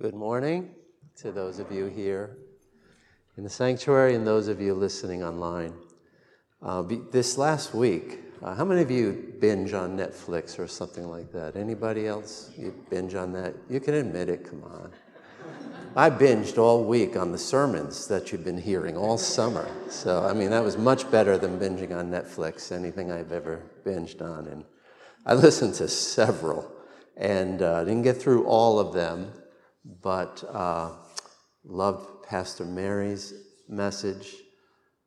Good morning to those of you here in the sanctuary and those of you listening online. Uh, be, this last week, uh, how many of you binge on Netflix or something like that? Anybody else? You binge on that? You can admit it, come on. I binged all week on the sermons that you've been hearing all summer. So, I mean, that was much better than binging on Netflix, anything I've ever binged on. And I listened to several and uh, didn't get through all of them, but uh, loved Pastor Mary's message,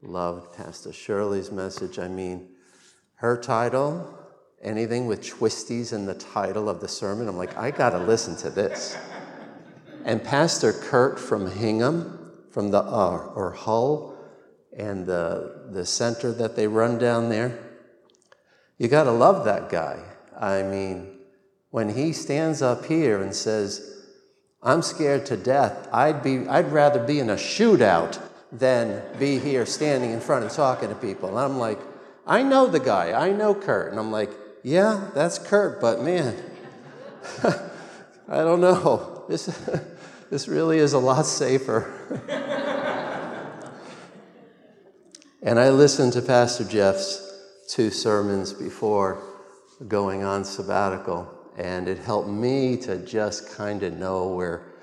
loved Pastor Shirley's message. I mean, her title, anything with twisties in the title of the sermon, I'm like, I got to listen to this. And Pastor Kurt from Hingham, from the uh, or Hull, and the the center that they run down there, you got to love that guy. I mean, when he stands up here and says, I'm scared to death, I'd, be, I'd rather be in a shootout than be here standing in front and talking to people. And I'm like, I know the guy, I know Kurt. And I'm like, yeah, that's Kurt, but man, I don't know. This, this really is a lot safer. and I listened to Pastor Jeff's two sermons before going on sabbatical, and it helped me to just kind of know where,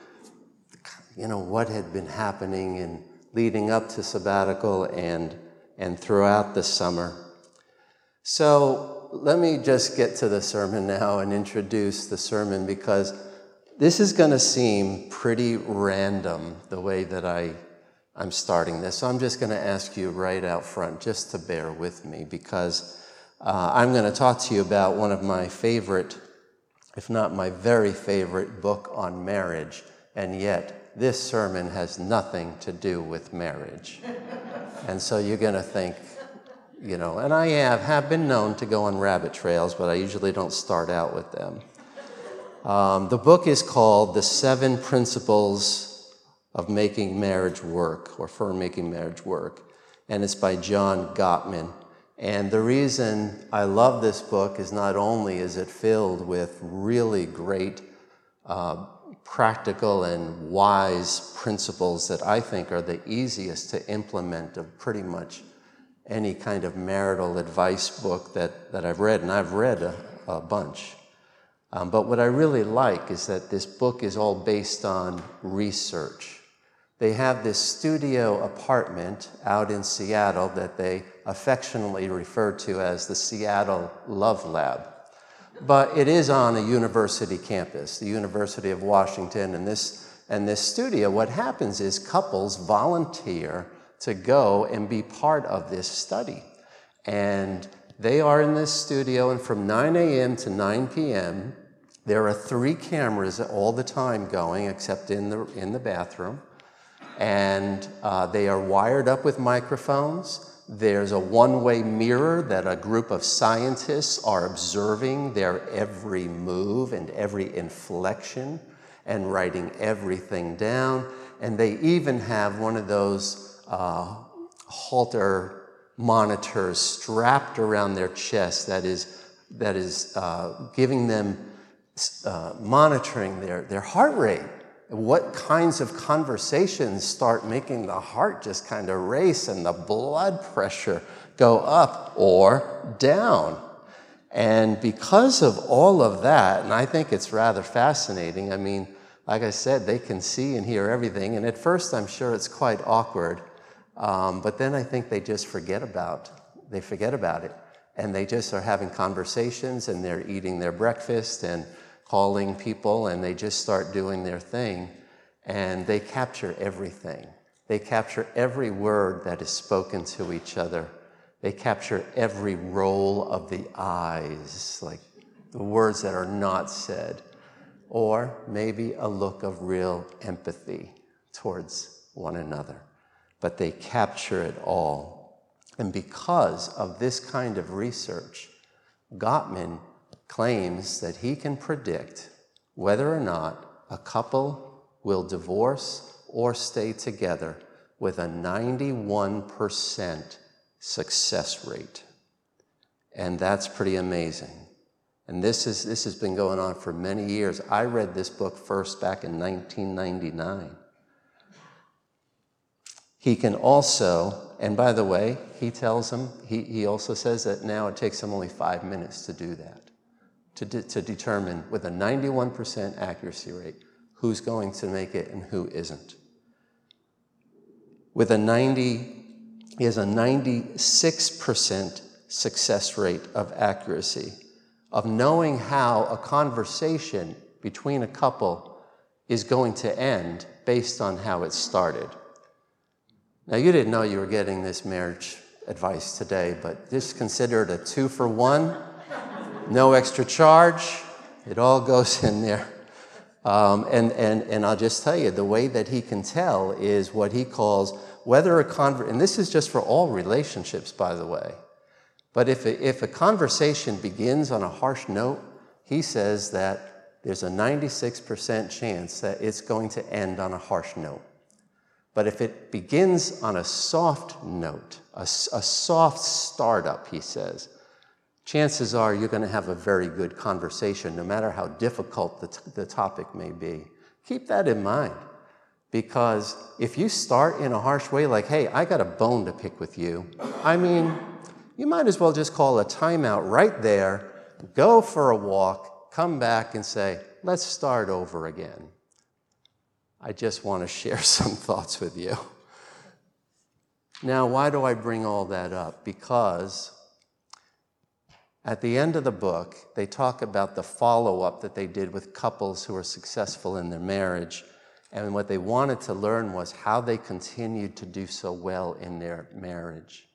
you know, what had been happening and leading up to sabbatical and, and throughout the summer. So let me just get to the sermon now and introduce the sermon because this is going to seem pretty random the way that I, I'm starting this. So I'm just going to ask you right out front just to bear with me because uh, I'm going to talk to you about one of my favorite, if not my very favorite, book on marriage. And yet, this sermon has nothing to do with marriage. and so you're going to think, you know, and I have, have been known to go on rabbit trails, but I usually don't start out with them. Um, the book is called The Seven Principles of Making Marriage Work, or For Making Marriage Work, and it's by John Gottman. And the reason I love this book is not only is it filled with really great uh, practical and wise principles that I think are the easiest to implement of pretty much any kind of marital advice book that, that I've read, and I've read a, a bunch. Um, but what I really like is that this book is all based on research. They have this studio apartment out in Seattle that they affectionately refer to as the Seattle Love Lab. But it is on a university campus, the University of Washington, and this, and this studio, what happens is couples volunteer to go and be part of this study. And they are in this studio, and from 9 a.m. to 9 p.m., there are three cameras all the time going, except in the, in the bathroom. And uh, they are wired up with microphones. There's a one way mirror that a group of scientists are observing their every move and every inflection and writing everything down. And they even have one of those uh, Holter monitors strapped around their chest that is, that is uh, giving them, uh, monitoring their, their heart rate. What kinds of conversations start making the heart just kind of race and the blood pressure go up or down? And because of all of that, and I think it's rather fascinating, I mean, like I said, they can see and hear everything. And at first, I'm sure it's quite awkward. Um, but then I think they just forget about they forget about it, and they just are having conversations, and they're eating their breakfast and calling people, and they just start doing their thing, and they capture everything. They capture every word that is spoken to each other. They capture every roll of the eyes, like the words that are not said, or maybe a look of real empathy towards one another but they capture it all. And because of this kind of research, Gottman claims that he can predict whether or not a couple will divorce or stay together with a 91% success rate. And that's pretty amazing. And this, is, this has been going on for many years. I read this book first back in 1999. He can also, and by the way, he tells him, he, he also says that now it takes him only five minutes to do that, to, de- to determine with a 91% accuracy rate who's going to make it and who isn't. With a 90, he has a 96% success rate of accuracy of knowing how a conversation between a couple is going to end based on how it started. Now, you didn't know you were getting this marriage advice today, but just consider it a two for one, no extra charge. It all goes in there. Um, and, and, and I'll just tell you, the way that he can tell is what he calls whether a convert, and this is just for all relationships, by the way. But if a, if a conversation begins on a harsh note, he says that there's a 96% chance that it's going to end on a harsh note. But if it begins on a soft note, a, a soft startup, he says, chances are you're going to have a very good conversation, no matter how difficult the, t- the topic may be. Keep that in mind. Because if you start in a harsh way, like, hey, I got a bone to pick with you, I mean, you might as well just call a timeout right there, go for a walk, come back and say, let's start over again. I just want to share some thoughts with you. Now, why do I bring all that up? Because at the end of the book, they talk about the follow up that they did with couples who were successful in their marriage. And what they wanted to learn was how they continued to do so well in their marriage.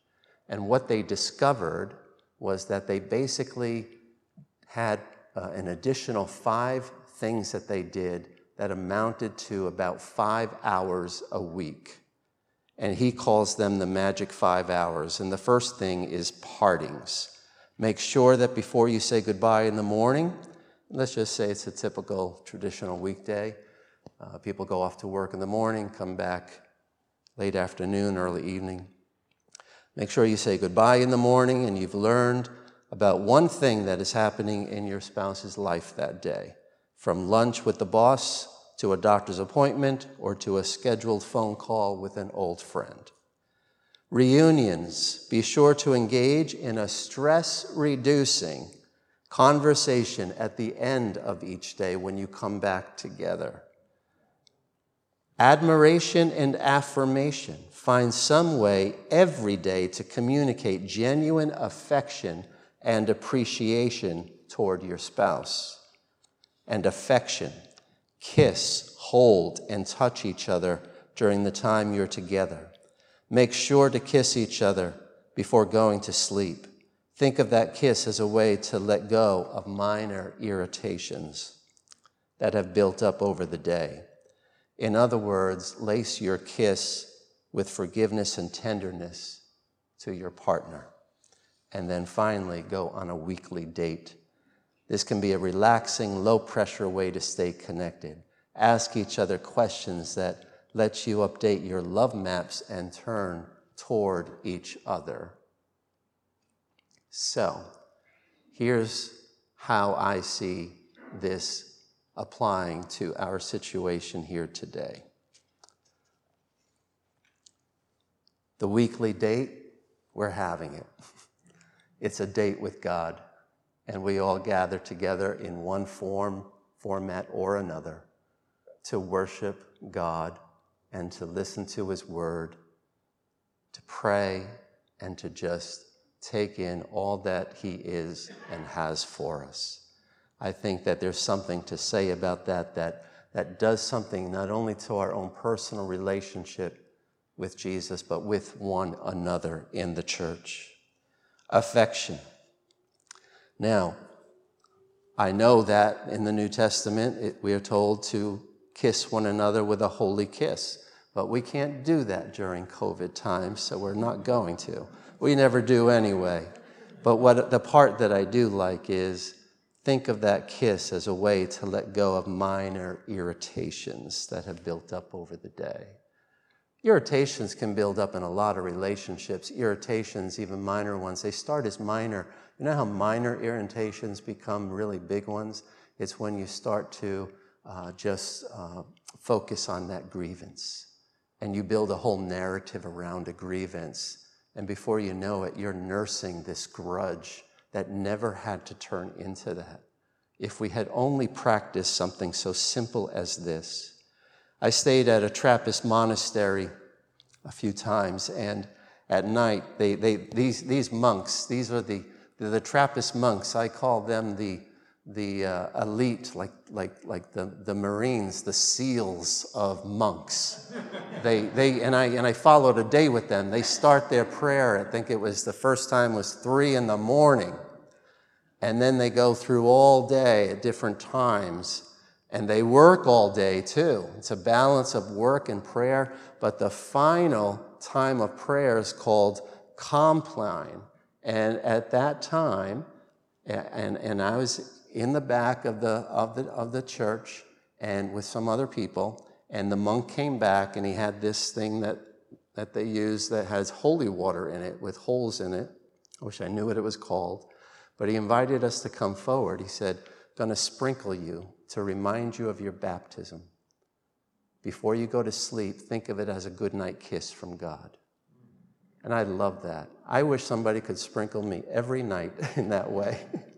And what they discovered was that they basically had uh, an additional five things that they did that amounted to about five hours a week. And he calls them the magic five hours. And the first thing is partings. Make sure that before you say goodbye in the morning, let's just say it's a typical traditional weekday, uh, people go off to work in the morning, come back late afternoon, early evening. Make sure you say goodbye in the morning and you've learned about one thing that is happening in your spouse's life that day, from lunch with the boss to a doctor's appointment or to a scheduled phone call with an old friend. Reunions, be sure to engage in a stress reducing conversation at the end of each day when you come back together. Admiration and affirmation. Find some way every day to communicate genuine affection and appreciation toward your spouse. And affection. Kiss, hold, and touch each other during the time you're together. Make sure to kiss each other before going to sleep. Think of that kiss as a way to let go of minor irritations that have built up over the day. In other words, lace your kiss with forgiveness and tenderness to your partner. And then finally, go on a weekly date. This can be a relaxing, low pressure way to stay connected. Ask each other questions that let you update your love maps and turn toward each other. So, here's how I see this applying to our situation here today. The weekly date, we're having it. It's a date with God, and we all gather together in one form, format, or another to worship God and to listen to His Word, to pray, and to just take in all that He is and has for us. I think that there's something to say about that that, that does something not only to our own personal relationship with Jesus, but with one another in the church. Affection. Now, I know that in the New Testament it, we are told to kiss one another with a holy kiss, but we can't do that during COVID times, so we're not going to. We never do anyway. But what the part that I do like is Think of that kiss as a way to let go of minor irritations that have built up over the day. Irritations can build up in a lot of relationships. Irritations, even minor ones, they start as minor You know how minor irritations become really big ones? It's when you start to uh, just uh, focus on that grievance and you build a whole narrative around a grievance. And before you know it, you're nursing this grudge that never had to turn into that. If we had only practiced something so simple as this. I stayed at a Trappist monastery a few times, and at night, they, they, these, these monks, these are the, the, the Trappist monks, I call them the, the uh, elite, like, like, like the, the Marines, the SEALs of monks. they, they, and, I, and I followed a day with them. They start their prayer, I think it was the first time was three in the morning. And then they go through all day at different times. And they work all day too. It's a balance of work and prayer. But the final time of prayer is called Compline. And at that time, and, and I was in the back of the, of, the, of the church and with some other people, and the monk came back and he had this thing that, that they use that has holy water in it with holes in it. I wish I knew what it was called. But he invited us to come forward. He said, Going to sprinkle you to remind you of your baptism. Before you go to sleep, think of it as a good night kiss from God. And I love that. I wish somebody could sprinkle me every night in that way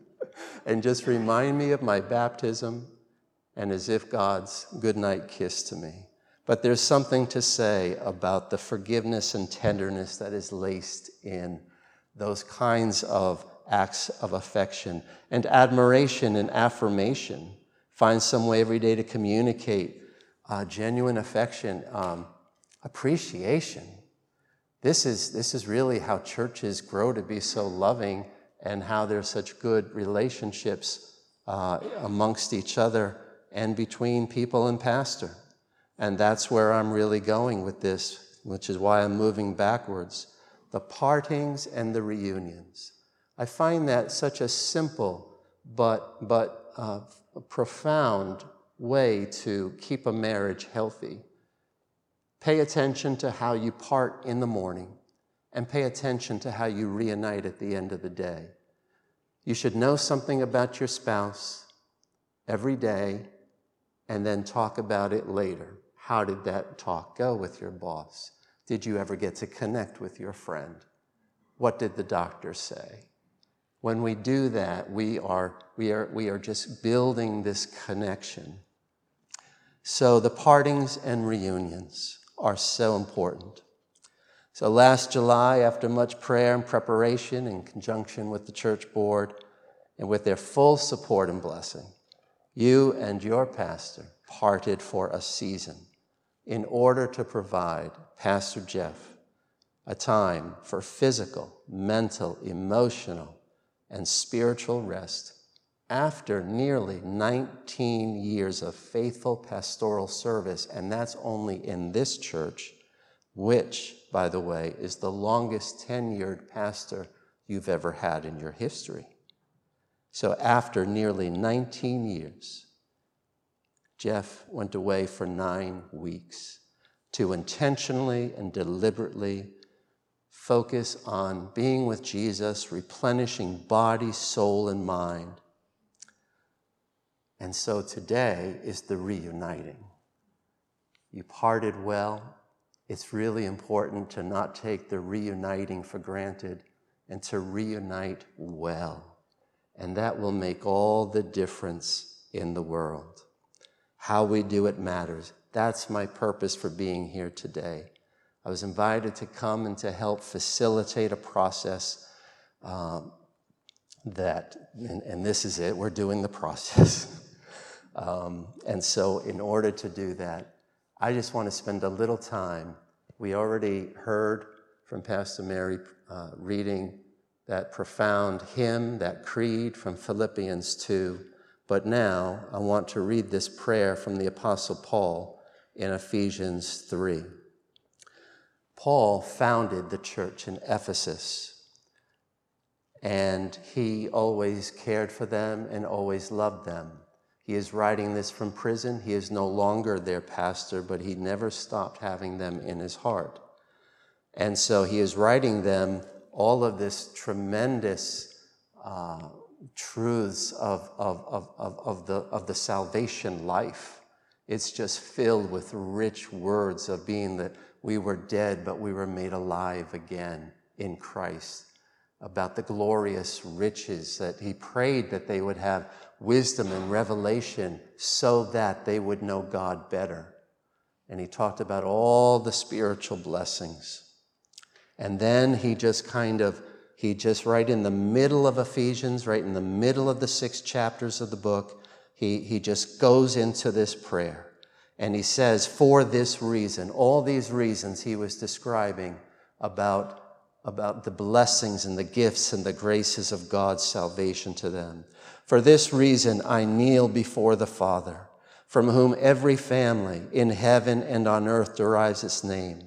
and just remind me of my baptism and as if God's goodnight kiss to me. But there's something to say about the forgiveness and tenderness that is laced in those kinds of acts of affection and admiration and affirmation. Find some way every day to communicate uh, genuine affection, um, appreciation. This is, this is really how churches grow to be so loving and how there's such good relationships uh, amongst each other and between people and pastor. And that's where I'm really going with this, which is why I'm moving backwards. The partings and the reunions. I find that such a simple but, but uh, profound way to keep a marriage healthy. Pay attention to how you part in the morning and pay attention to how you reunite at the end of the day. You should know something about your spouse every day and then talk about it later. How did that talk go with your boss? Did you ever get to connect with your friend? What did the doctor say? When we do that, we are, we are, we are just building this connection. So the partings and reunions are so important. So last July, after much prayer and preparation in conjunction with the church board and with their full support and blessing, you and your pastor parted for a season in order to provide Pastor Jeff a time for physical, mental, emotional, and spiritual rest after nearly 19 years of faithful pastoral service, and that's only in this church, which by the way, is the longest tenured pastor you've ever had in your history. So after nearly 19 years, Jeff went away for nine weeks to intentionally and deliberately focus on being with Jesus, replenishing body, soul, and mind. And so today is the reuniting. You parted well, it's really important to not take the reuniting for granted and to reunite well. And that will make all the difference in the world. How we do it matters. That's my purpose for being here today. I was invited to come and to help facilitate a process um, that, and, and, this is it, we're doing the process. um, and so, in order to do that, I just want to spend a little time. We already heard from Pastor Mary uh, reading that profound hymn, that creed from Philippians 2. But now I want to read this prayer from the Apostle Paul in Ephesians 3. Paul founded the church in Ephesus, and he always cared for them and always loved them. He is writing this from prison. He is no longer their pastor, but he never stopped having them in his heart. And so he is writing them all of this tremendous uh, truths of, of, of, of, of, the, of the salvation life. It's just filled with rich words of being that we were dead, but we were made alive again in Christ. About the glorious riches that he prayed that they would have wisdom and revelation so that they would know God better. And he talked about all the spiritual blessings. And then he just kind of, he just right in the middle of Ephesians, right in the middle of the six chapters of the book, he, he just goes into this prayer. And he says, for this reason, all these reasons he was describing about, about the blessings and the gifts and the graces of God's salvation to them. For this reason, I kneel before the Father, from whom every family in heaven and on earth derives its name.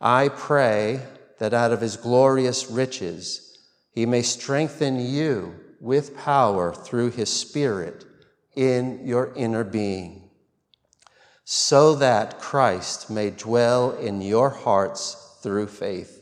I pray that out of his glorious riches he may strengthen you with power through his Spirit in your inner being, so that Christ may dwell in your hearts through faith.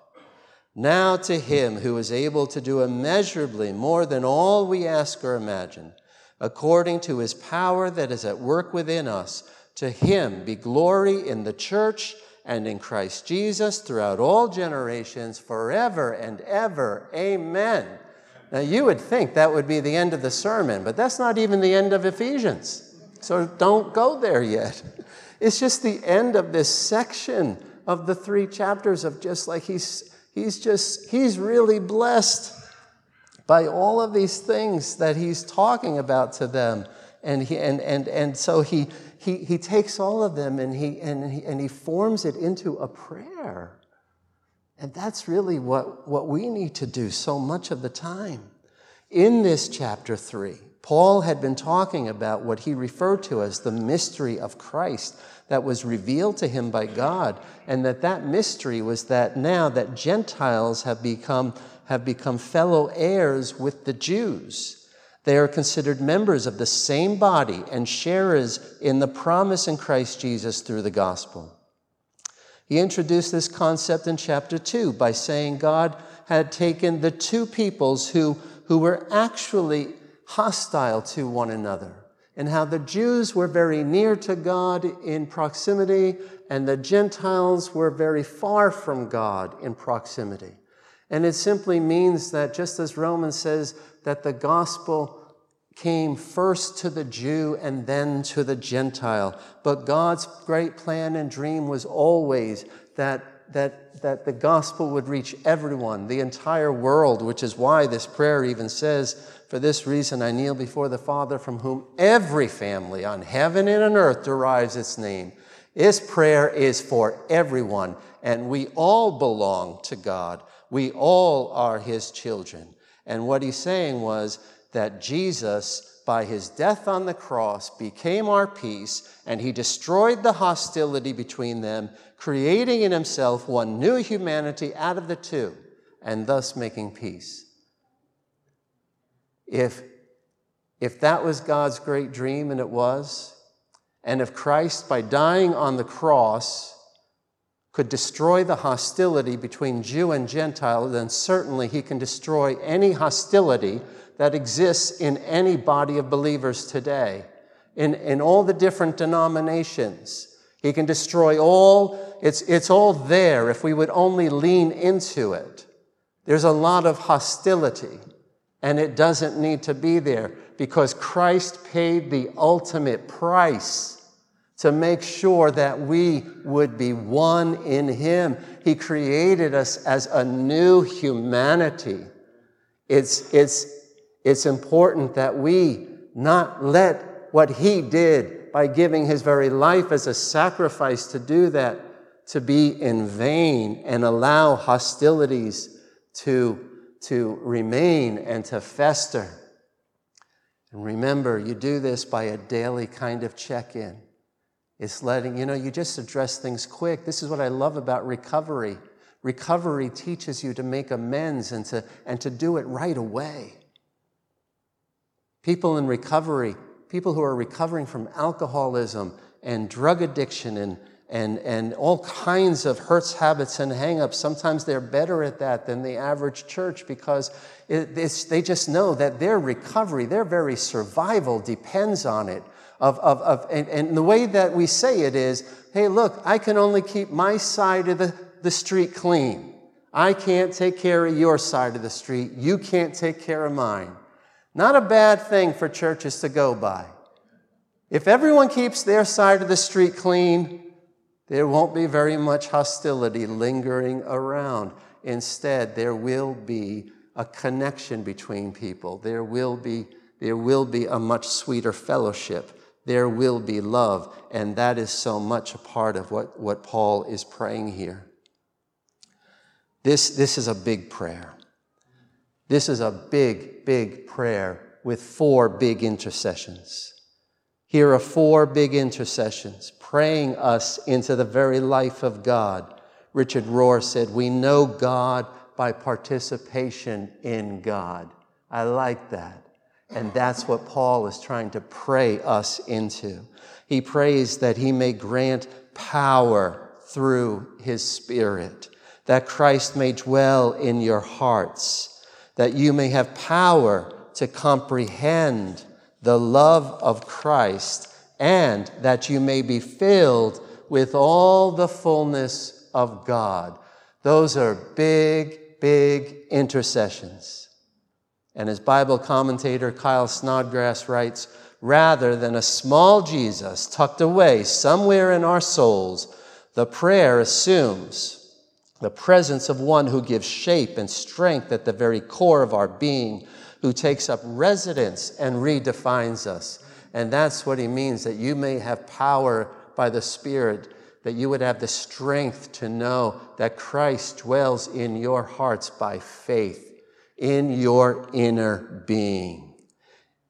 Now to him who is able to do immeasurably more than all we ask or imagine, according to his power that is at work within us, to him be glory in the church and in Christ Jesus throughout all generations, forever and ever. Amen. Now, you would think that would be the end of the sermon, but that's not even the end of Ephesians. So don't go there yet. It's just the end of this section of the three chapters of just like he's, he's just, he's really blessed by all of these things that he's talking about to them. And, he, and, and, and so he, he, he takes all of them and he, and, he, and he forms it into a prayer. And that's really what, what we need to do so much of the time. In this chapter 3, Paul had been talking about what he referred to as the mystery of Christ that was revealed to him by God, and that that mystery was that now that Gentiles have become, have become fellow heirs with the Jews. They are considered members of the same body and sharers in the promise in Christ Jesus through the gospel. He introduced this concept in chapter 2 by saying God had taken the two peoples who, who were actually hostile to one another, and how the Jews were very near to God in proximity, and the Gentiles were very far from God in proximity. And it simply means that just as Romans says that the gospel came first to the Jew and then to the Gentile. But God's great plan and dream was always that, that, that the gospel would reach everyone, the entire world, which is why this prayer even says, For this reason I kneel before the Father, from whom every family on heaven and on earth derives its name. This prayer is for everyone, and we all belong to God. We all are His children. And what he's saying was, that Jesus, by his death on the cross, became our peace, and he destroyed the hostility between them, creating in himself one new humanity out of the two, and thus making peace. If, if that was God's great dream, and it was, and if Christ, by dying on the cross, could destroy the hostility between Jew and Gentile, then certainly he can destroy any hostility that exists in any body of believers today, in, in all the different denominations. He can destroy all, it's, it's all there if we would only lean into it. There's a lot of hostility, and it doesn't need to be there because Christ paid the ultimate price to make sure that we would be one in Him. He created us as a new humanity. It's, it's, it's important that we not let what he did by giving his very life as a sacrifice to do that to be in vain and allow hostilities to, to remain and to fester. And remember, you do this by a daily kind of check in. It's letting, you know, you just address things quick. This is what I love about recovery. Recovery teaches you to make amends and to, and to do it right away. People in recovery, people who are recovering from alcoholism and drug addiction and, and, and all kinds of hurts, habits, and hangups. Sometimes they're better at that than the average church because it, they just know that their recovery, their very survival depends on it. Of, of, of, and, and the way that we say it is hey, look, I can only keep my side of the, the street clean. I can't take care of your side of the street. You can't take care of mine. Not a bad thing for churches to go by. If everyone keeps their side of the street clean, there won't be very much hostility lingering around. Instead, there will be a connection between people. There will be, there will be a much sweeter fellowship. There will be love. And that is so much a part of what, what Paul is praying here. This, this is a big prayer. This is a big, big prayer with four big intercessions. Here are four big intercessions praying us into the very life of God. Richard Rohr said, We know God by participation in God. I like that. And that's what Paul is trying to pray us into. He prays that he may grant power through his Spirit, that Christ may dwell in your hearts that you may have power to comprehend the love of Christ, and that you may be filled with all the fullness of God. Those are big, big intercessions. And as Bible commentator Klyne Snodgrass writes, rather than a small Jesus tucked away somewhere in our souls, the prayer assumes the presence of one who gives shape and strength at the very core of our being, who takes up residence and redefines us. And that's what he means that you may have power by the Spirit, that you would have the strength to know that Christ dwells in your hearts by faith, in your inner being.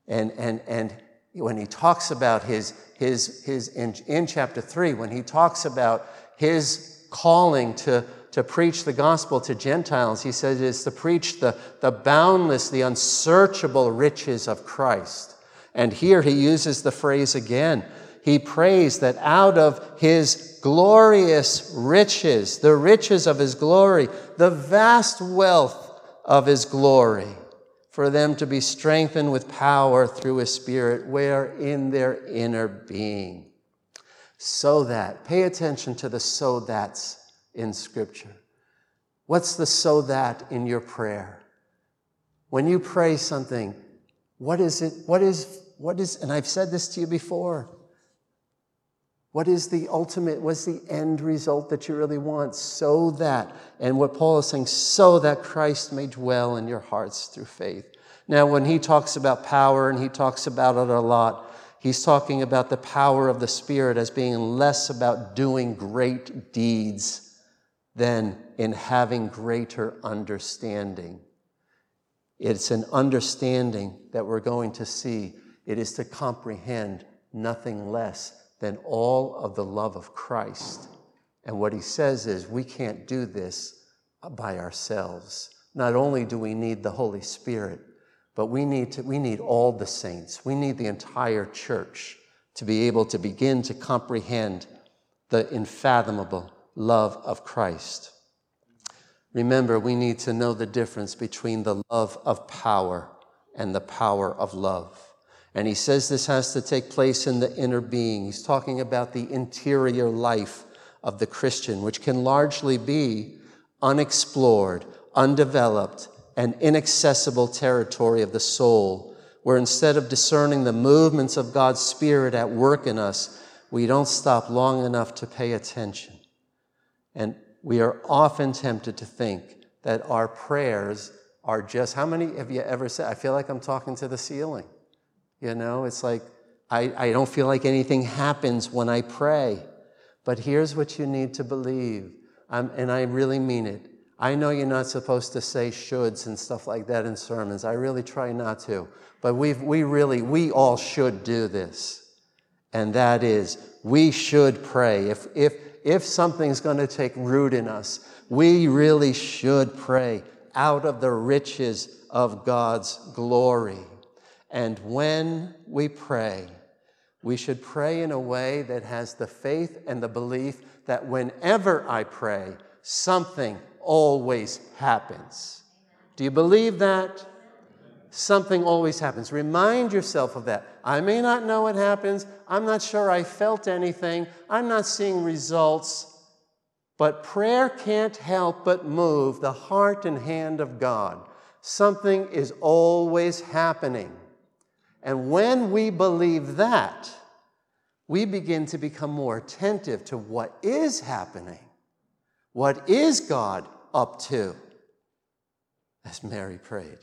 And, and, and when he talks about his, his, his in, in chapter 3, when he talks about his calling to to preach the gospel to Gentiles. He says it's to preach the, the boundless, the unsearchable riches of Christ. And here he uses the phrase again. He prays that out of his glorious riches, the riches of his glory, the vast wealth of his glory, for them to be strengthened with power through his Spirit, where in their inner being. So that, pay attention to the so that's in Scripture. What's the so that in your prayer? When you pray something, what is it? What is, what is, and I've said this to you before. What is the ultimate, what's the end result that you really want? So that, and what Paul is saying, so that Christ may dwell in your hearts through faith. Now, when he talks about power, and he talks about it a lot, he's talking about the power of the Spirit as being less about doing great deeds than in having greater understanding. It's an understanding that we're going to see. It is to comprehend nothing less than all of the love of Christ. And what he says is, we can't do this by ourselves. Not only do we need the Holy Spirit, but we need, to, we need all the saints. We need the entire church to be able to begin to comprehend the unfathomable love of Christ. Remember, we need to know the difference between the love of power and the power of love. And he says this has to take place in the inner being. He's talking about the interior life of the Christian, which can largely be unexplored, undeveloped, and inaccessible territory of the soul, where instead of discerning the movements of God's Spirit at work in us, we don't stop long enough to pay attention. And we are often tempted to think that our prayers are just how many have you ever said, I feel like I'm talking to the ceiling? You know, it's like, I, I don't feel like anything happens when I pray. But here's what you need to believe, and I really mean it. I know you're not supposed to say shoulds and stuff like that in sermons. I really try not to. But we we really, we all should do this. And that is, we should pray. If, if, if something's going to take root in us, we really should pray out of the riches of God's glory. And when we pray, we should pray in a way that has the faith and the belief that whenever I pray, something always happens. Do you believe that? Something always happens. Remind yourself of that. I may not know what happens. I'm not sure I felt anything. I'm not seeing results. But prayer can't help but move the heart and hand of God. Something is always happening. And when we believe that, we begin to become more attentive to what is happening. What is God up to? As Mary prayed.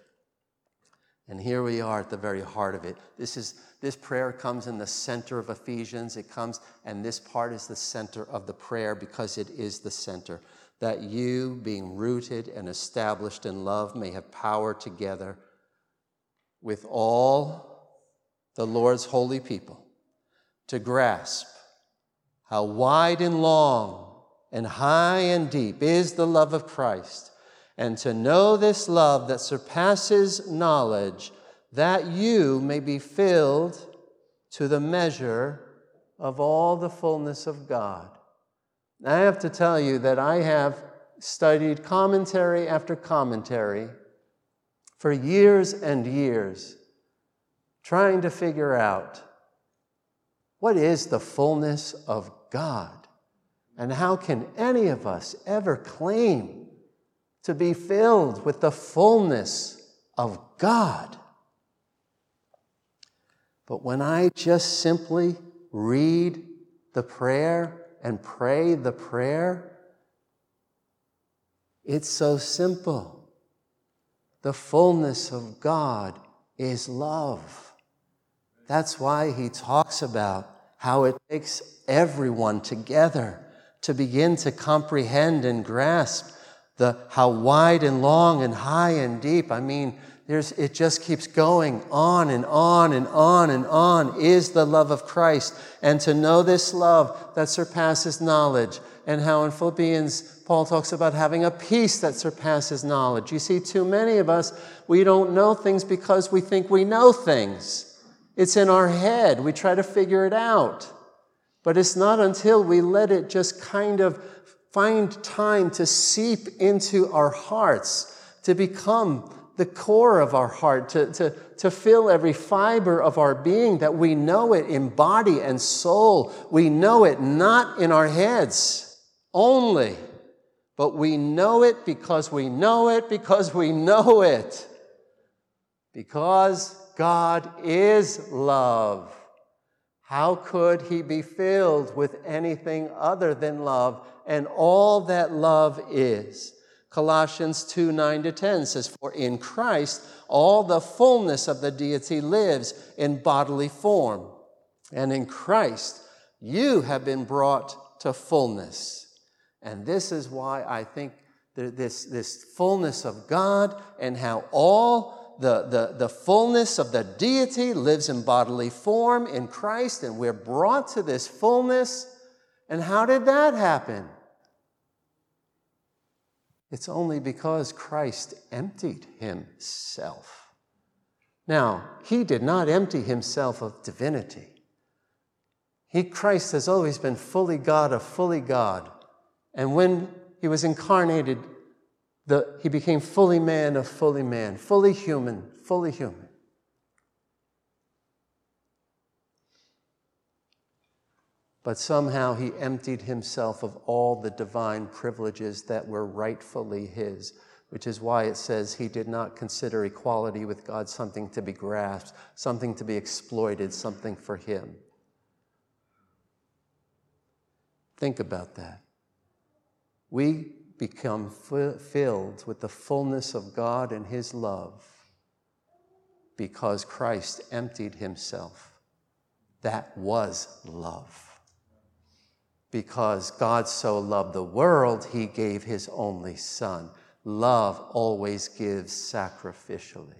And here we are at the very heart of it. This is this prayer comes in the center of Ephesians. It comes, and this part is the center of the prayer because it is the center. That you, being rooted and established in love, may have power together with all the Lord's holy people to grasp how wide and long and high and deep is the love of Christ, and to know this love that surpasses knowledge, that you may be filled to the measure of all the fullness of God. I have to tell you that I have studied commentary after commentary for years and years, trying to figure out what is the fullness of God? And how can any of us ever claim to be filled with the fullness of God? But when I just simply read the prayer and pray the prayer, it's so simple. The fullness of God is love. That's why he talks about how it takes everyone together to begin to comprehend and grasp the how wide and long and high and deep. I mean, there's, it just keeps going on and on and on and on is the love of Christ. And to know this love that surpasses knowledge. And how in Philippians, Paul talks about having a peace that surpasses knowledge. You see, too many of us, we don't know things because we think we know things. It's in our head. We try to figure it out. But it's not until we let it just kind of find time to seep into our hearts, to become the core of our heart, to, to, to fill every fiber of our being, that we know it in body and soul. We know it not in our heads only, but we know it because we know it because we know it. Because God is love. How could he be filled with anything other than love and all that love is? Colossians 2 9 to 10 says, For in Christ all the fullness of the deity lives in bodily form. And in Christ you have been brought to fullness. And this is why I think this, this fullness of God and how all the, the, the fullness of the deity lives in bodily form in Christ, and we're brought to this fullness. And how did that happen? It's only because Christ emptied himself. Now, he did not empty himself of divinity. He, Christ, has always been fully God of fully God. And when he was incarnated the, he became fully man of fully man, fully human, fully human. But somehow he emptied himself of all the divine privileges that were rightfully his, which is why it says he did not consider equality with God something to be grasped, something to be exploited, something for him. Think about that. We become filled with the fullness of God and His love because Christ emptied Himself. That was love. Because God so loved the world, He gave His only Son, love always gives sacrificially.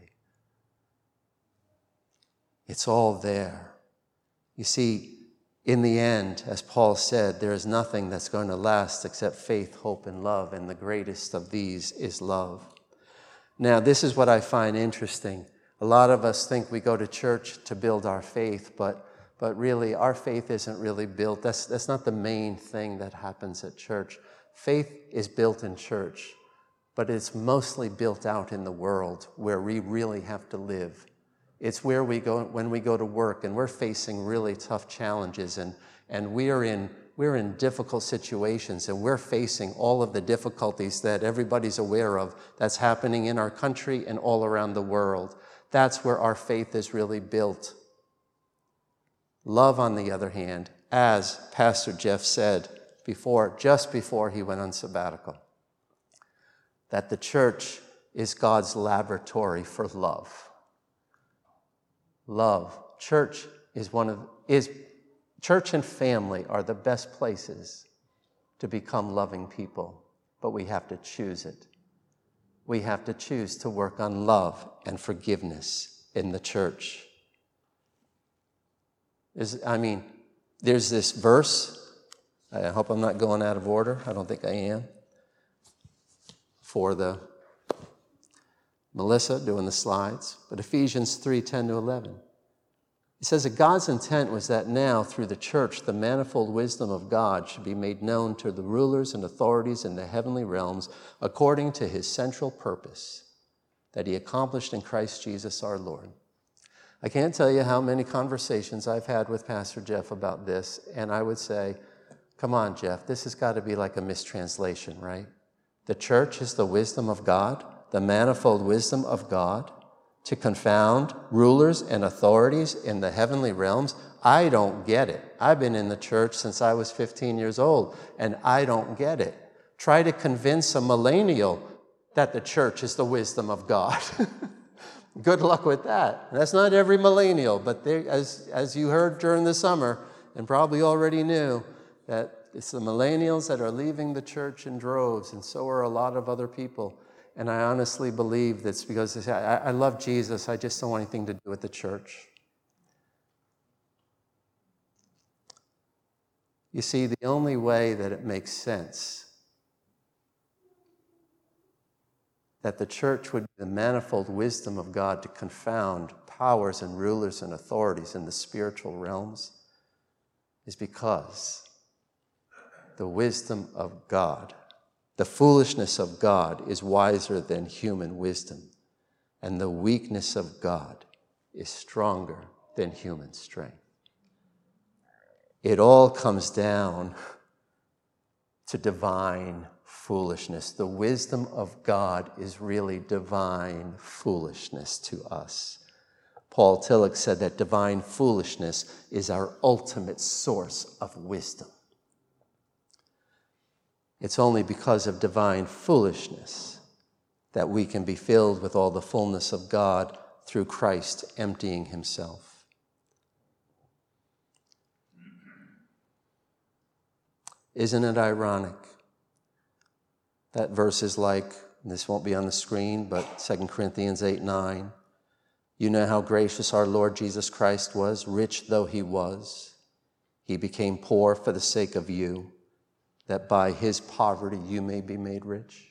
It's all there. You see, in the end, as Paul said, there is nothing that's going to last except faith, hope, and love, and the greatest of these is love. Now, this is what I find interesting. A lot of us think we go to church to build our faith, but, but really, our faith isn't really built. That's, that's not the main thing that happens at church. Faith is built in church, but it's mostly built out in the world where we really have to live it's where we go when we go to work and we're facing really tough challenges and, and we are in, we're in difficult situations and we're facing all of the difficulties that everybody's aware of that's happening in our country and all around the world. That's where our faith is really built. Love, on the other hand, as Pastor Jeff said before, just before he went on sabbatical, that the church is God's laboratory for love love. Church is one of is church and family are the best places to become loving people, but we have to choose it. We have to choose to work on love and forgiveness in the church. Is, I mean, there's this verse. I hope I'm not going out of order. I don't think I am. For the Melissa doing the slides, but Ephesians 3 10 to 11. He says that God's intent was that now, through the church, the manifold wisdom of God should be made known to the rulers and authorities in the heavenly realms according to his central purpose that he accomplished in Christ Jesus our Lord. I can't tell you how many conversations I've had with Pastor Jeff about this, and I would say, Come on, Jeff, this has got to be like a mistranslation, right? The church is the wisdom of God the manifold wisdom of God to confound rulers and authorities in the heavenly realms? I don't get it. I've been in the church since I was 15 years old, and I don't get it. Try to convince a millennial that the church is the wisdom of God. Good luck with that. That's not every millennial, but as, as you heard during the summer, and probably already knew, that it's the millennials that are leaving the church in droves, and so are a lot of other people. And I honestly believe that's because I, I love Jesus. I just don't want anything to do with the church. You see, the only way that it makes sense that the church would be the manifold wisdom of God to confound powers and rulers and authorities in the spiritual realms is because the wisdom of God the foolishness of God is wiser than human wisdom, and the weakness of God is stronger than human strength. It all comes down to divine foolishness. The wisdom of God is really divine foolishness to us. Paul Tillich said that divine foolishness is our ultimate source of wisdom. It's only because of divine foolishness that we can be filled with all the fullness of God through Christ emptying himself. Isn't it ironic? That verse is like, this won't be on the screen, but 2 Corinthians 8 9. You know how gracious our Lord Jesus Christ was, rich though he was. He became poor for the sake of you that by his poverty you may be made rich?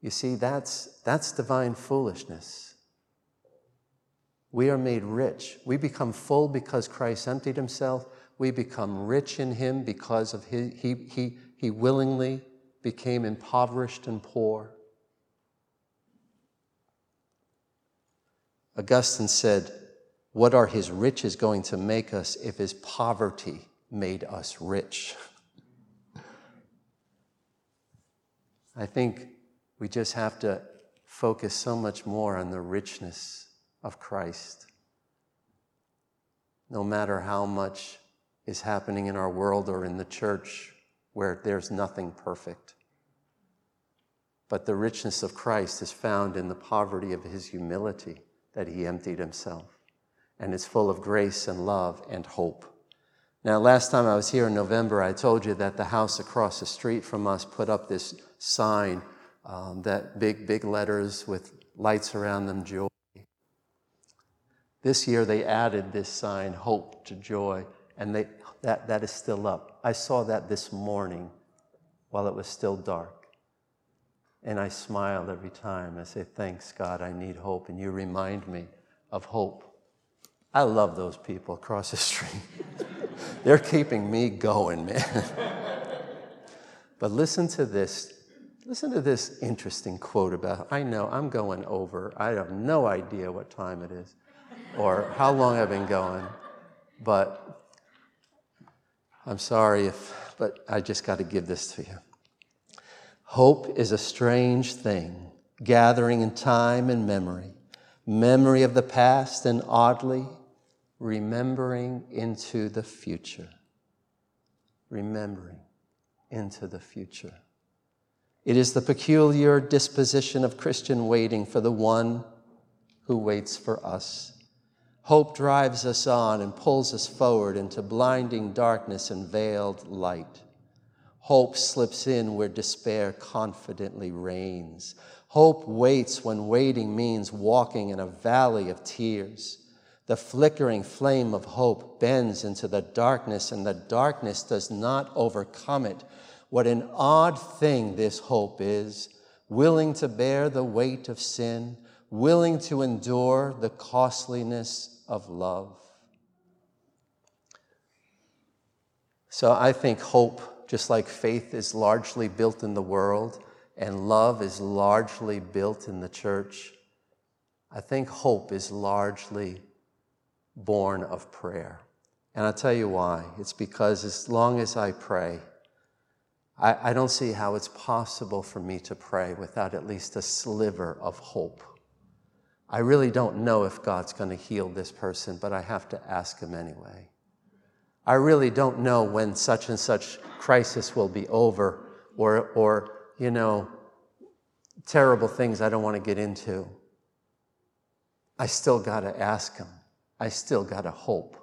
You see, that's, that's divine foolishness. We are made rich. We become full because Christ emptied himself. We become rich in him because of his, he, he, he willingly became impoverished and poor. Augustine said, What are his riches going to make us if his poverty made us rich. I think we just have to focus so much more on the richness of Christ. No matter how much is happening in our world or in the church where there's nothing perfect. But the richness of Christ is found in the poverty of his humility that he emptied himself. And is full of grace and love and hope. Now, last time I was here in November, I told you that the house across the street from us put up this sign, um, that big, big letters with lights around them, joy. This year they added this sign, hope to joy, and they, that, that is still up. I saw that this morning while it was still dark. And I smiled every time. I say, Thanks, God, I need hope. And you remind me of hope. I love those people across the street. They're keeping me going, man. but listen to this. Listen to this interesting quote about I know I'm going over. I have no idea what time it is or how long I've been going. But I'm sorry if, but I just got to give this to you. Hope is a strange thing, gathering in time and memory, memory of the past, and oddly, remembering into the future. Remembering into the future. It is the peculiar disposition of Christian waiting for the one who waits for us. Hope drives us on and pulls us forward into blinding darkness and veiled light. Hope slips in where despair confidently reigns. Hope waits when waiting means walking in a valley of tears. The flickering flame of hope bends into the darkness, and the darkness does not overcome it. What an odd thing this hope is, willing to bear the weight of sin, willing to endure the costliness of love. So I think hope, just like faith, is largely built in the world and love is largely built in the church. I think hope is largely born of prayer. And I'll tell you why. It's because as long as I pray, I, I, don't see how it's possible for me to pray without at least a sliver of hope. I really don't know if God's going to heal this person, but I have to ask him anyway. I really don't know when such and such crisis will be over or, or you know, terrible things I don't want to get into. I still got to ask him. I still got to hope.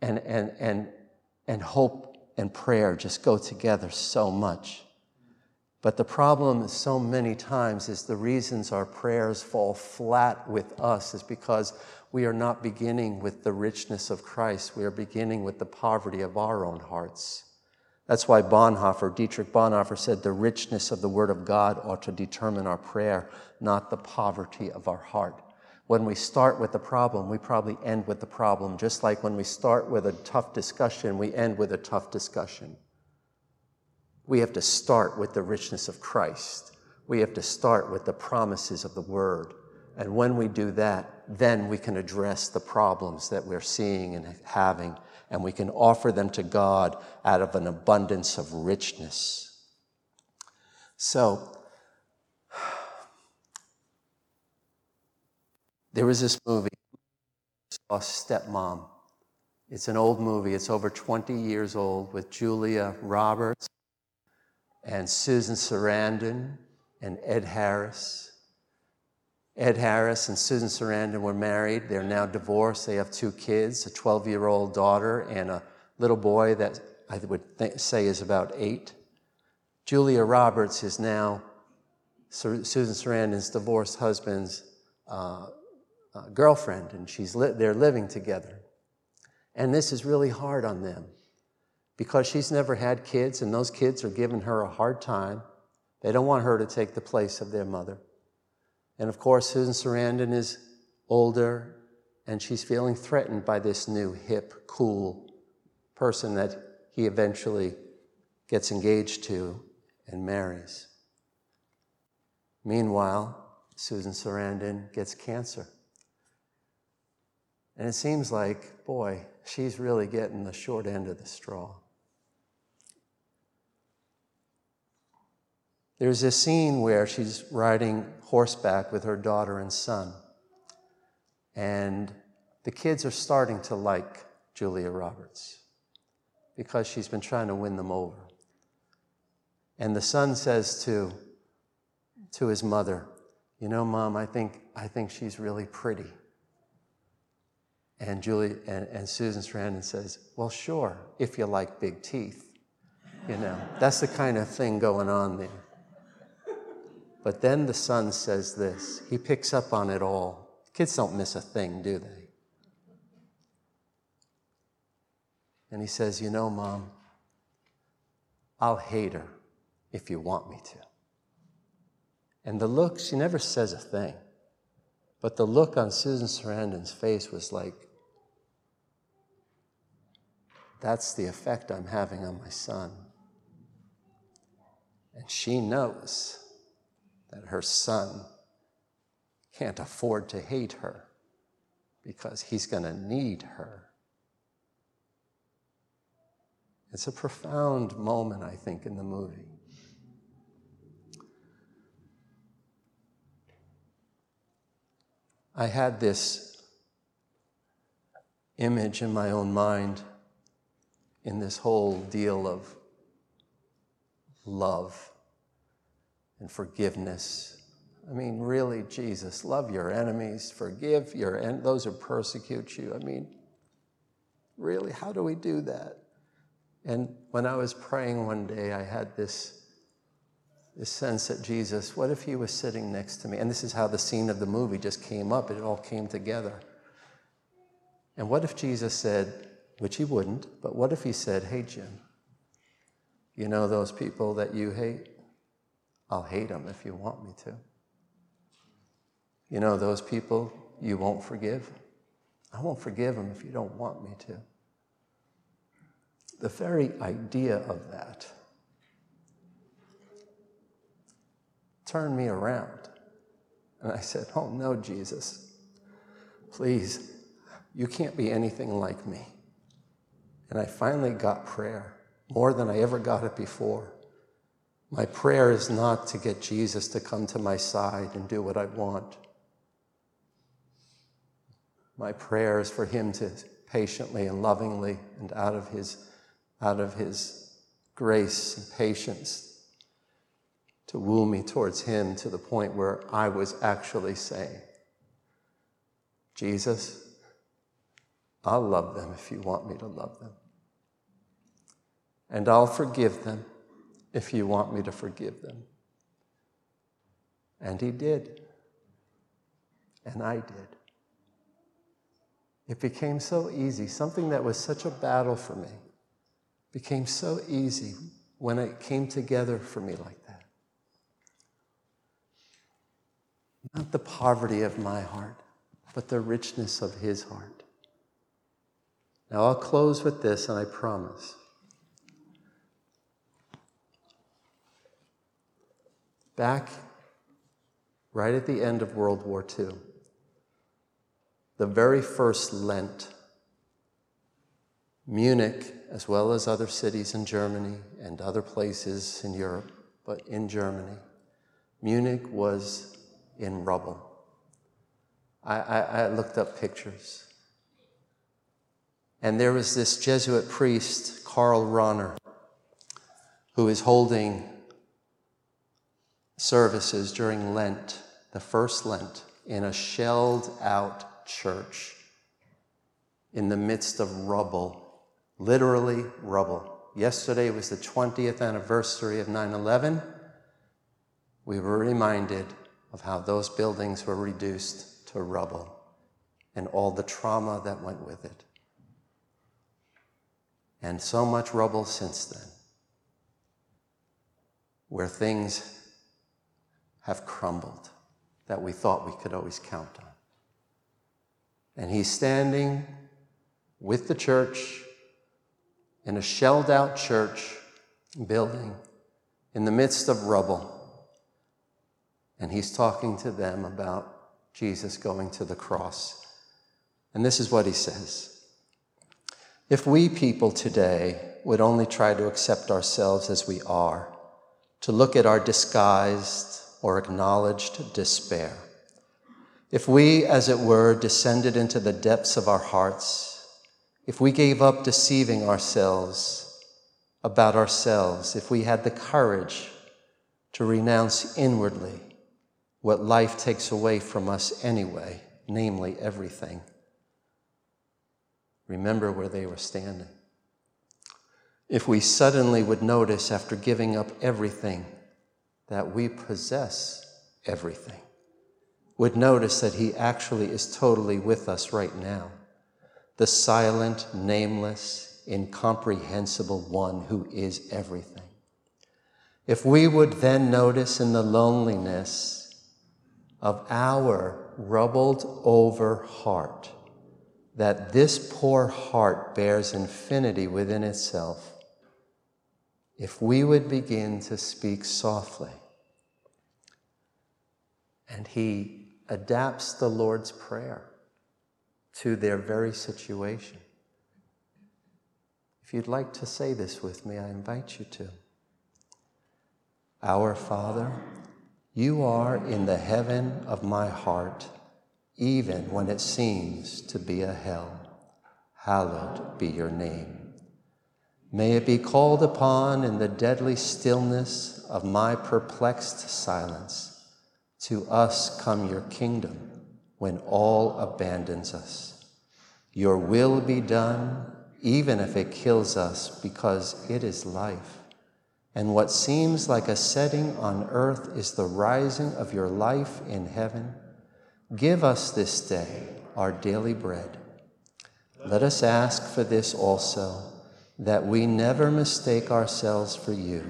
And, and, and, and hope and prayer just go together so much. But the problem so many times is the reasons our prayers fall flat with us is because we are not beginning with the richness of Christ. We are beginning with the poverty of our own hearts. That's why Bonhoeffer, Dietrich Bonhoeffer said the richness of the Word of God ought to determine our prayer, not the poverty of our heart. When we start with the problem, we probably end with the problem, just like when we start with a tough discussion, we end with a tough discussion. We have to start with the richness of Christ. We have to start with the promises of the Word. And when we do that, then we can address the problems that we're seeing and having, and we can offer them to God out of an abundance of richness. So, there was this movie, saw Stepmom. It's an old movie, it's over 20 years old with Julia Roberts and Susan Sarandon and Ed Harris. Ed Harris and Susan Sarandon were married. They're now divorced. They have two kids a 12 year old daughter and a little boy that I would th- say is about eight. Julia Roberts is now Susan Sarandon's divorced husband's uh, uh, girlfriend, and she's li- they're living together. And this is really hard on them because she's never had kids and those kids are giving her a hard time. They don't want her to take the place of their mother. And of course, Susan Sarandon is older and she's feeling threatened by this new, hip, cool person that he eventually gets engaged to and marries. Meanwhile, Susan Sarandon gets cancer. And it seems like, boy, she's really getting the short end of the straw. There's a scene where she's riding horseback with her daughter and son. And the kids are starting to like Julia Roberts because she's been trying to win them over. And the son says to, to his mother, You know, mom, I think, I think she's really pretty. And Julie and, and Susan Sarandon says, Well, sure, if you like big teeth. You know, that's the kind of thing going on there. But then the son says this. He picks up on it all. Kids don't miss a thing, do they? And he says, You know, mom, I'll hate her if you want me to. And the look, she never says a thing. But the look on Susan Sarandon's face was like, that's the effect I'm having on my son. And she knows that her son can't afford to hate her because he's going to need her. It's a profound moment, I think, in the movie. I had this image in my own mind in this whole deal of love and forgiveness. I mean, really, Jesus, love your enemies, forgive your en- those who persecute you. I mean, really, how do we do that? And when I was praying one day, I had this, this sense that Jesus, what if he was sitting next to me? And this is how the scene of the movie just came up, it all came together. And what if Jesus said, which he wouldn't, but what if he said, Hey, Jim, you know those people that you hate? I'll hate them if you want me to. You know those people you won't forgive? I won't forgive them if you don't want me to. The very idea of that turned me around. And I said, Oh, no, Jesus, please, you can't be anything like me. And I finally got prayer more than I ever got it before. My prayer is not to get Jesus to come to my side and do what I want. My prayer is for him to patiently and lovingly and out of his, out of his grace and patience to woo me towards him to the point where I was actually saying, Jesus, I'll love them if you want me to love them. And I'll forgive them if you want me to forgive them. And he did. And I did. It became so easy. Something that was such a battle for me became so easy when it came together for me like that. Not the poverty of my heart, but the richness of his heart. Now, I'll close with this, and I promise. Back right at the end of World War II, the very first Lent, Munich, as well as other cities in Germany and other places in Europe, but in Germany, Munich was in rubble. I, I, I looked up pictures. And there was this Jesuit priest, Karl Rahner, who is holding services during Lent, the first Lent, in a shelled out church in the midst of rubble, literally rubble. Yesterday was the 20th anniversary of 9 11. We were reminded of how those buildings were reduced to rubble and all the trauma that went with it and so much rubble since then, where things have crumbled that we thought we could always count on. And he's standing with the church in a shelled out church building in the midst of rubble. And he's talking to them about Jesus going to the cross. And this is what he says. If we people today would only try to accept ourselves as we are, to look at our disguised or acknowledged despair, if we, as it were, descended into the depths of our hearts, if we gave up deceiving ourselves about ourselves, if we had the courage to renounce inwardly what life takes away from us anyway, namely everything, remember where they were standing. if we suddenly would notice after giving up everything that we possess everything, would notice that He actually is totally with us right now, the silent, nameless, incomprehensible one who is everything. If we would then notice in the loneliness of our rubbled over heart that this poor heart bears infinity within itself, if we would begin to speak softly, and He adapts the Lord's Prayer to their very situation. If you'd like to say this with me, I invite you to. Our Father, you are in the heaven of my heart, even when it seems to be a hell. Hallowed be your name. May it be called upon in the deadly stillness of my perplexed silence. To us come your kingdom when all abandons us. Your will be done, even if it kills us, because it is life and what seems like a setting on earth is the rising of your life in heaven. Give us this day our daily bread. Let us ask for this also, that we never mistake ourselves for you,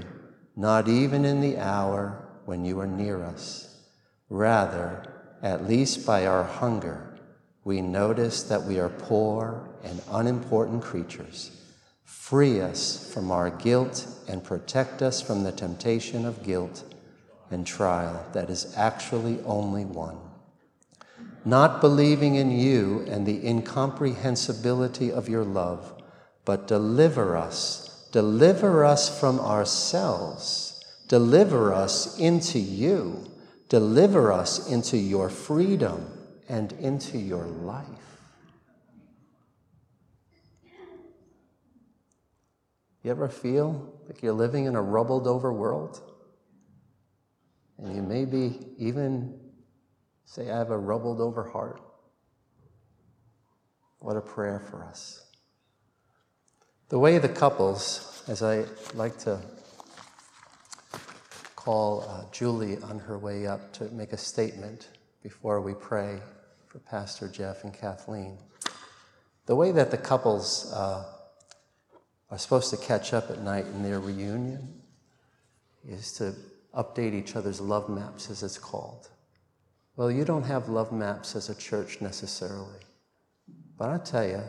not even in the hour when you are near us. Rather, at least by our hunger, we notice that we are poor and unimportant creatures Free us from our guilt and protect us from the temptation of guilt and trial that is actually only one. Not believing in you and the incomprehensibility of your love, but deliver us, deliver us from ourselves, deliver us into you, deliver us into your freedom and into your life. You ever feel like you're living in a rubbled over world? And you maybe even say, I have a rubbled over heart. What a prayer for us. The way the couples, as I like to call uh, Julie on her way up to make a statement before we pray for Pastor Jeff and Kathleen. The way that the couples uh, are supposed to catch up at night in their reunion is to update each other's love maps, as it's called. Well, you don't have love maps as a church necessarily. But I tell you,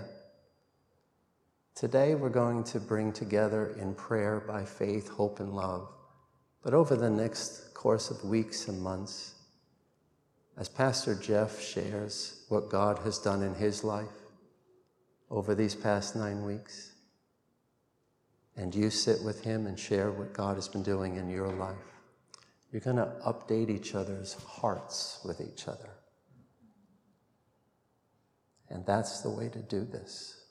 today we're going to bring together in prayer by faith, hope, and love. But over the next course of weeks and months, as Pastor Jeff shares what God has done in his life over these past nine weeks, and you sit with him and share what God has been doing in your life, you're going to update each other's hearts with each other. And that's the way to do this.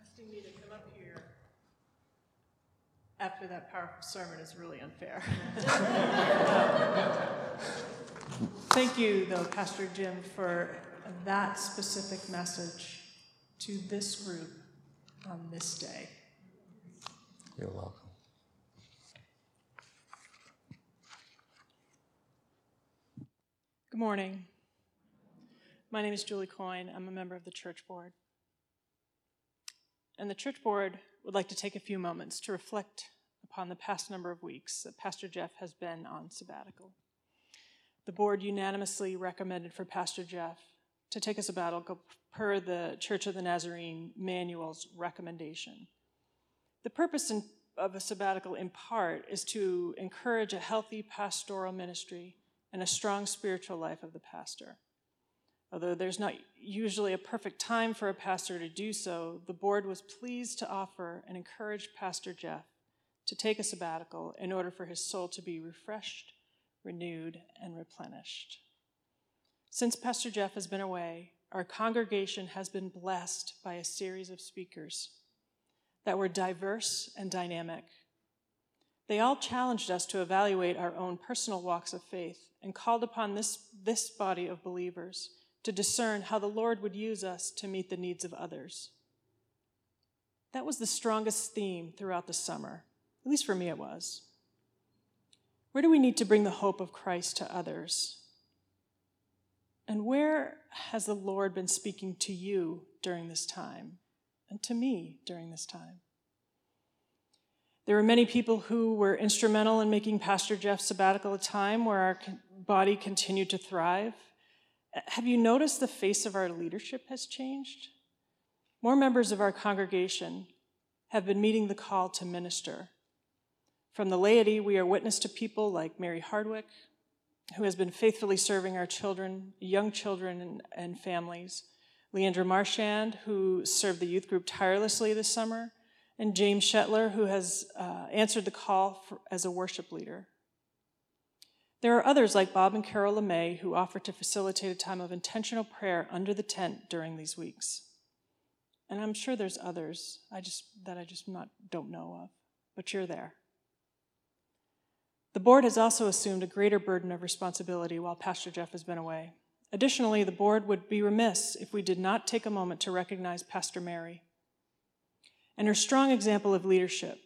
Asking me to come up here after that powerful sermon is really unfair. Thank you, though, Pastor Jim, for that specific message to this group on this day. You're welcome. Good morning. My name is Julie Coyne. I'm a member of the church board. And the church board would like to take a few moments to reflect upon the past number of weeks that Pastor Jeff has been on sabbatical. The board unanimously recommended for Pastor Jeff to take a sabbatical per the Church of the Nazarene manual's recommendation. The purpose in, of a sabbatical, in part, is to encourage a healthy pastoral ministry and a strong spiritual life of the pastor. Although there's not usually a perfect time for a pastor to do so, the board was pleased to offer and encourage Pastor Jeff to take a sabbatical in order for his soul to be refreshed, renewed, and replenished. Since Pastor Jeff has been away, our congregation has been blessed by a series of speakers that were diverse and dynamic. They all challenged us to evaluate our own personal walks of faith and called upon this, this body of believers to discern how the Lord would use us to meet the needs of others. That was the strongest theme throughout the summer, at least for me it was. Where do we need to bring the hope of Christ to others? And where has the Lord been speaking to you during this time and to me during this time? There were many people who were instrumental in making Pastor Jeff's sabbatical a time where our body continued to thrive. Have you noticed the face of our leadership has changed? More members of our congregation have been meeting the call to minister from the laity, we are witness to people like Mary Hardwick, who has been faithfully serving our children, young children, and, and families, Leandra Marchand, who served the youth group tirelessly this summer, and James Shetler, who has uh, answered the call for, as a worship leader. There are others like Bob and Carol LeMay who offer to facilitate a time of intentional prayer under the tent during these weeks. And I'm sure there's others I just, that I just not, don't know of, but you're there. The board has also assumed a greater burden of responsibility while Pastor Jeff has been away. Additionally, the board would be remiss if we did not take a moment to recognize Pastor Mary and her strong example of leadership.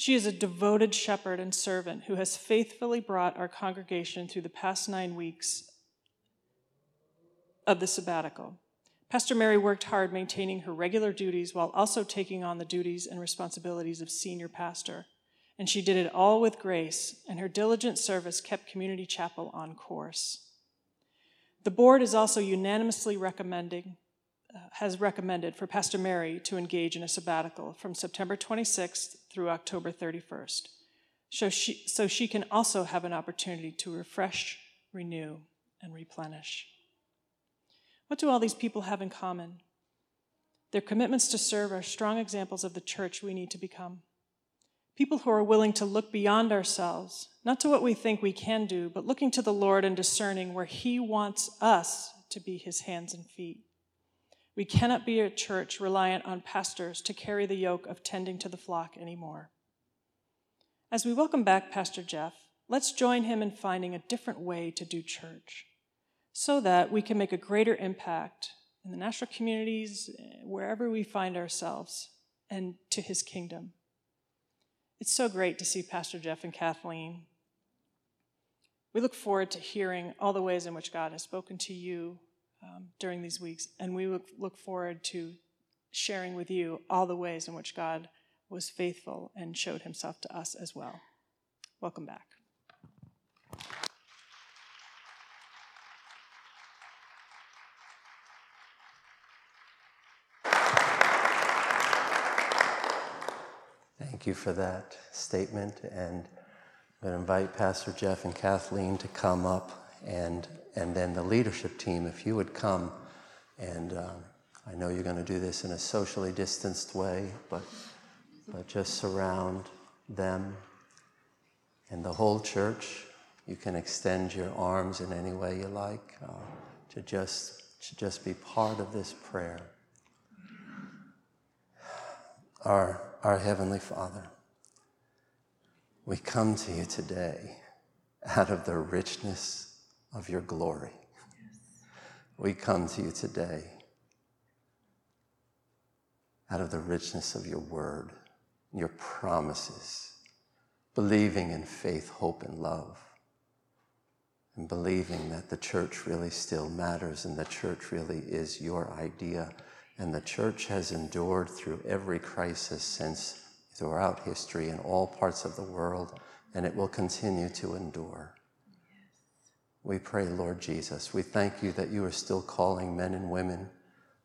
She is a devoted shepherd and servant who has faithfully brought our congregation through the past nine weeks of the sabbatical. Pastor Mary worked hard maintaining her regular duties while also taking on the duties and responsibilities of senior pastor and she did it all with grace, and her diligent service kept Community Chapel on course. The board is also unanimously recommending, uh, has recommended for Pastor Mary to engage in a sabbatical from September 26th through October 31st, so she, so she can also have an opportunity to refresh, renew, and replenish. What do all these people have in common? Their commitments to serve are strong examples of the church we need to become. People who are willing to look beyond ourselves, not to what we think we can do, but looking to the Lord and discerning where He wants us to be His hands and feet. We cannot be a church reliant on pastors to carry the yoke of tending to the flock anymore. As we welcome back Pastor Jeff, let's join him in finding a different way to do church so that we can make a greater impact in the national communities, wherever we find ourselves, and to his kingdom. It's so great to see Pastor Jeff and Kathleen. We look forward to hearing all the ways in which God has spoken to you um, during these weeks, and we look forward to sharing with you all the ways in which God was faithful and showed himself to us as well. Welcome back. Thank you for that statement. And I'm going to invite Pastor Jeff and Kathleen to come up, and, and then the leadership team, if you would come. And um, I know you're going to do this in a socially distanced way, but, but just surround them and the whole church. You can extend your arms in any way you like uh, to, just, to just be part of this prayer. Our our Heavenly Father, we come to you today out of the richness of your glory. We come to you today out of the richness of your word, your promises, believing in faith, hope, and love, and believing that the church really still matters and the church really is your idea and the church has endured through every crisis since throughout history in all parts of the world, and it will continue to endure. We pray, Lord Jesus, we thank you that you are still calling men and women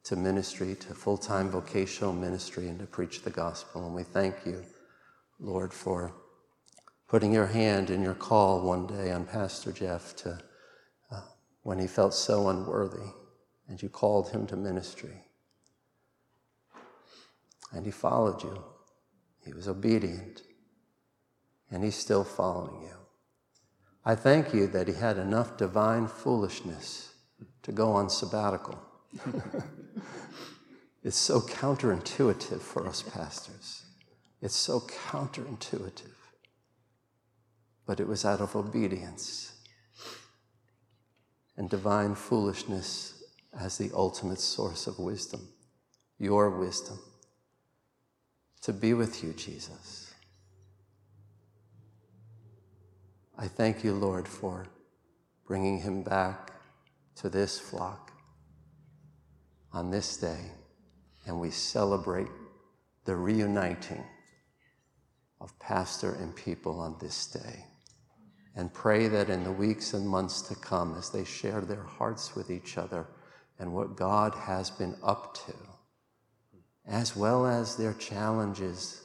to ministry, to full time vocational ministry, and to preach the gospel. And we thank you, Lord, for putting your hand in your call one day on Pastor Jeff to, uh, when he felt so unworthy, and you called him to ministry and he followed you. He was obedient, and he's still following you. I thank you that he had enough divine foolishness to go on sabbatical. it's so counterintuitive for us pastors. It's so counterintuitive. But it was out of obedience. And divine foolishness as the ultimate source of wisdom, your wisdom, to be with you, Jesus. I thank you, Lord, for bringing him back to this flock on this day, and we celebrate the reuniting of pastor and people on this day. And pray that in the weeks and months to come, as they share their hearts with each other and what God has been up to, as well as their challenges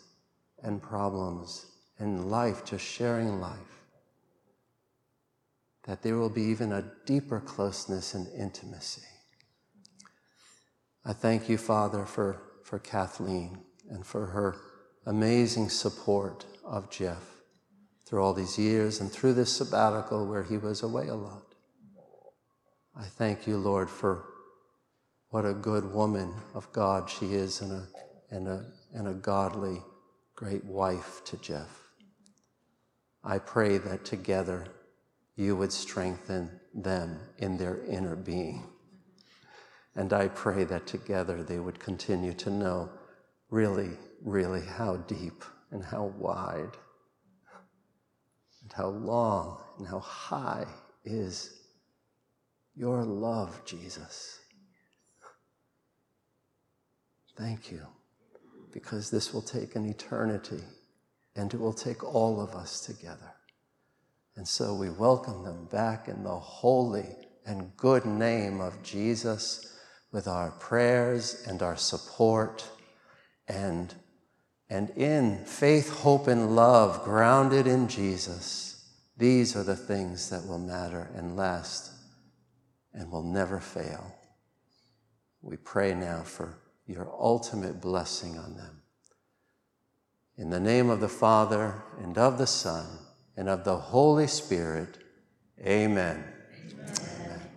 and problems in life, just sharing life, that there will be even a deeper closeness and intimacy. I thank you, Father, for, for Kathleen and for her amazing support of Jeff through all these years and through this sabbatical where he was away a lot. I thank you, Lord, for what a good woman of God she is and a, and a, and a godly, great wife to Jeff. I pray that together you would strengthen them in their inner being. And I pray that together they would continue to know really, really how deep and how wide and how long and how high is your love, Jesus. Thank you, because this will take an eternity and it will take all of us together. And so we welcome them back in the holy and good name of Jesus with our prayers and our support and, and in faith, hope, and love grounded in Jesus. These are the things that will matter and last and will never fail. We pray now for your ultimate blessing on them. In the name of the Father, and of the Son, and of the Holy Spirit, amen. amen.